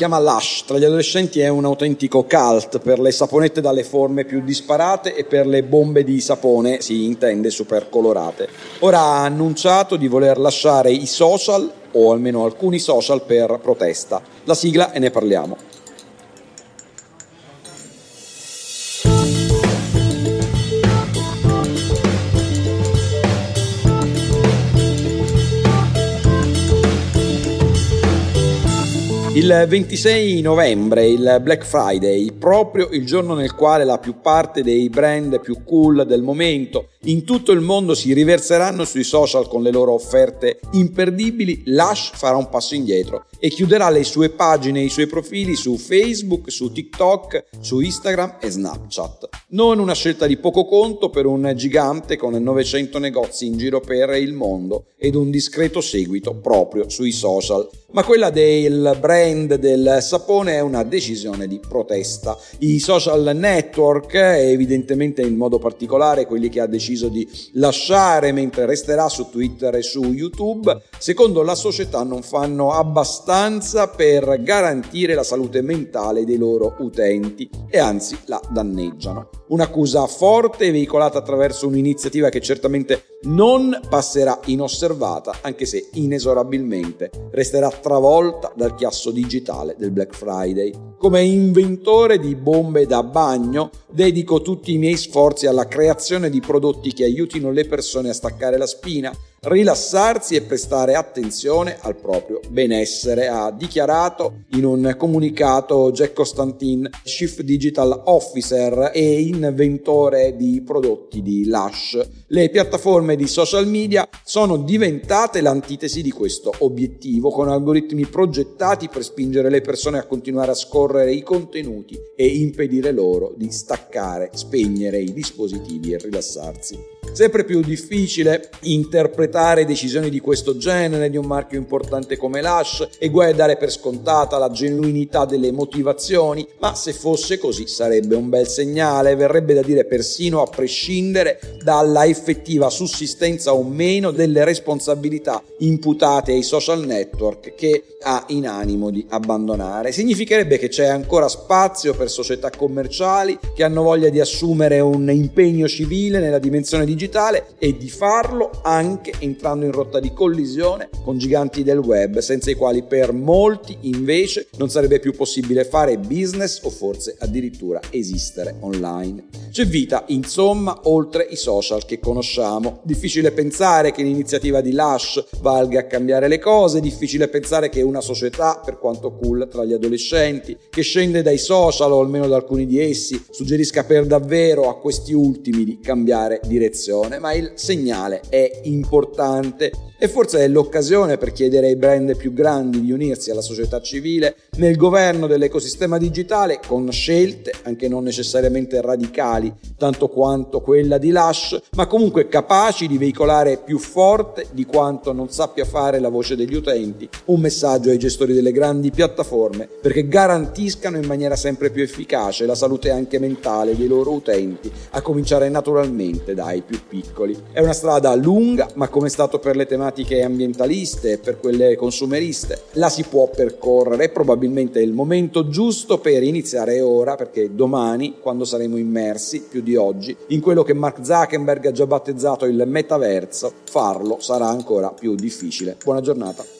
Chiama Lush, tra gli adolescenti è un autentico cult per le saponette dalle forme più disparate e per le bombe di sapone, si intende super colorate. Ora ha annunciato di voler lasciare i social, o almeno alcuni social, per protesta. La sigla e ne parliamo. Il 26 novembre, il Black Friday, proprio il giorno nel quale la più parte dei brand più cool del momento in tutto il mondo si riverseranno sui social con le loro offerte imperdibili, Lush farà un passo indietro e chiuderà le sue pagine e i suoi profili su Facebook, su TikTok, su Instagram e Snapchat. Non una scelta di poco conto per un gigante con 900 negozi in giro per il mondo ed un discreto seguito proprio sui social, ma quella del brand del sapone è una decisione di protesta. I social network, evidentemente in modo particolare quelli che ha deciso di lasciare mentre resterà su Twitter e su YouTube, secondo la società non fanno abbastanza per garantire la salute mentale dei loro utenti e anzi la danneggiano. Un'accusa forte veicolata attraverso un'iniziativa che certamente non passerà inosservata, anche se inesorabilmente resterà travolta dal chiasso digitale del Black Friday. Come inventore di bombe da bagno, dedico tutti i miei sforzi alla creazione di prodotti che aiutino le persone a staccare la spina, rilassarsi e prestare attenzione al proprio benessere, ha dichiarato in un comunicato Jack Costantin, Chief Digital Officer e inventore di prodotti di Lush. Le piattaforme di social media sono diventate l'antitesi di questo obiettivo, con algoritmi progettati per spingere le persone a continuare a scorrere i contenuti e impedire loro di staccare, spegnere i dispositivi e rilassarsi. Sempre più difficile interpretare decisioni di questo genere di un marchio importante come Lush e guai a dare per scontata la genuinità delle motivazioni, ma se fosse così sarebbe un bel segnale, verrebbe da dire persino a prescindere dalla effettiva sussistenza o meno delle responsabilità imputate ai social network che ha in animo di abbandonare. Significherebbe che c'è ancora spazio per società commerciali che hanno voglia di assumere un impegno civile nella dimensione digitale e di farlo anche entrando in rotta di collisione con giganti del web, senza i quali per molti invece non sarebbe più possibile fare business o forse addirittura esistere online. C'è vita, insomma, oltre i social che conosciamo. Difficile pensare che l'iniziativa di Lush valga a cambiare le cose, difficile pensare che una società, per quanto cool tra gli adolescenti, che scende dai social o almeno da alcuni di essi, suggerisca per davvero a questi ultimi di cambiare direzione, ma il segnale è importante e forse è l'occasione per chiedere ai brand più grandi di unirsi alla società civile nel governo dell'ecosistema digitale con scelte anche non necessariamente radicali tanto quanto quella di Lush, ma comunque capaci di veicolare più forte di quanto non sappia fare la voce degli utenti un messaggio ai gestori delle grandi piattaforme perché garantiscano in maniera sempre più efficace la salute anche mentale dei loro utenti, a cominciare naturalmente dai più piccoli. È una strada lunga, ma come è stato per le tematiche tematiche ambientaliste per quelle consumeriste. La si può percorrere, probabilmente è il momento giusto per iniziare ora, perché domani, quando saremo immersi più di oggi in quello che Mark Zuckerberg ha già battezzato il metaverso, farlo sarà ancora più difficile. Buona giornata.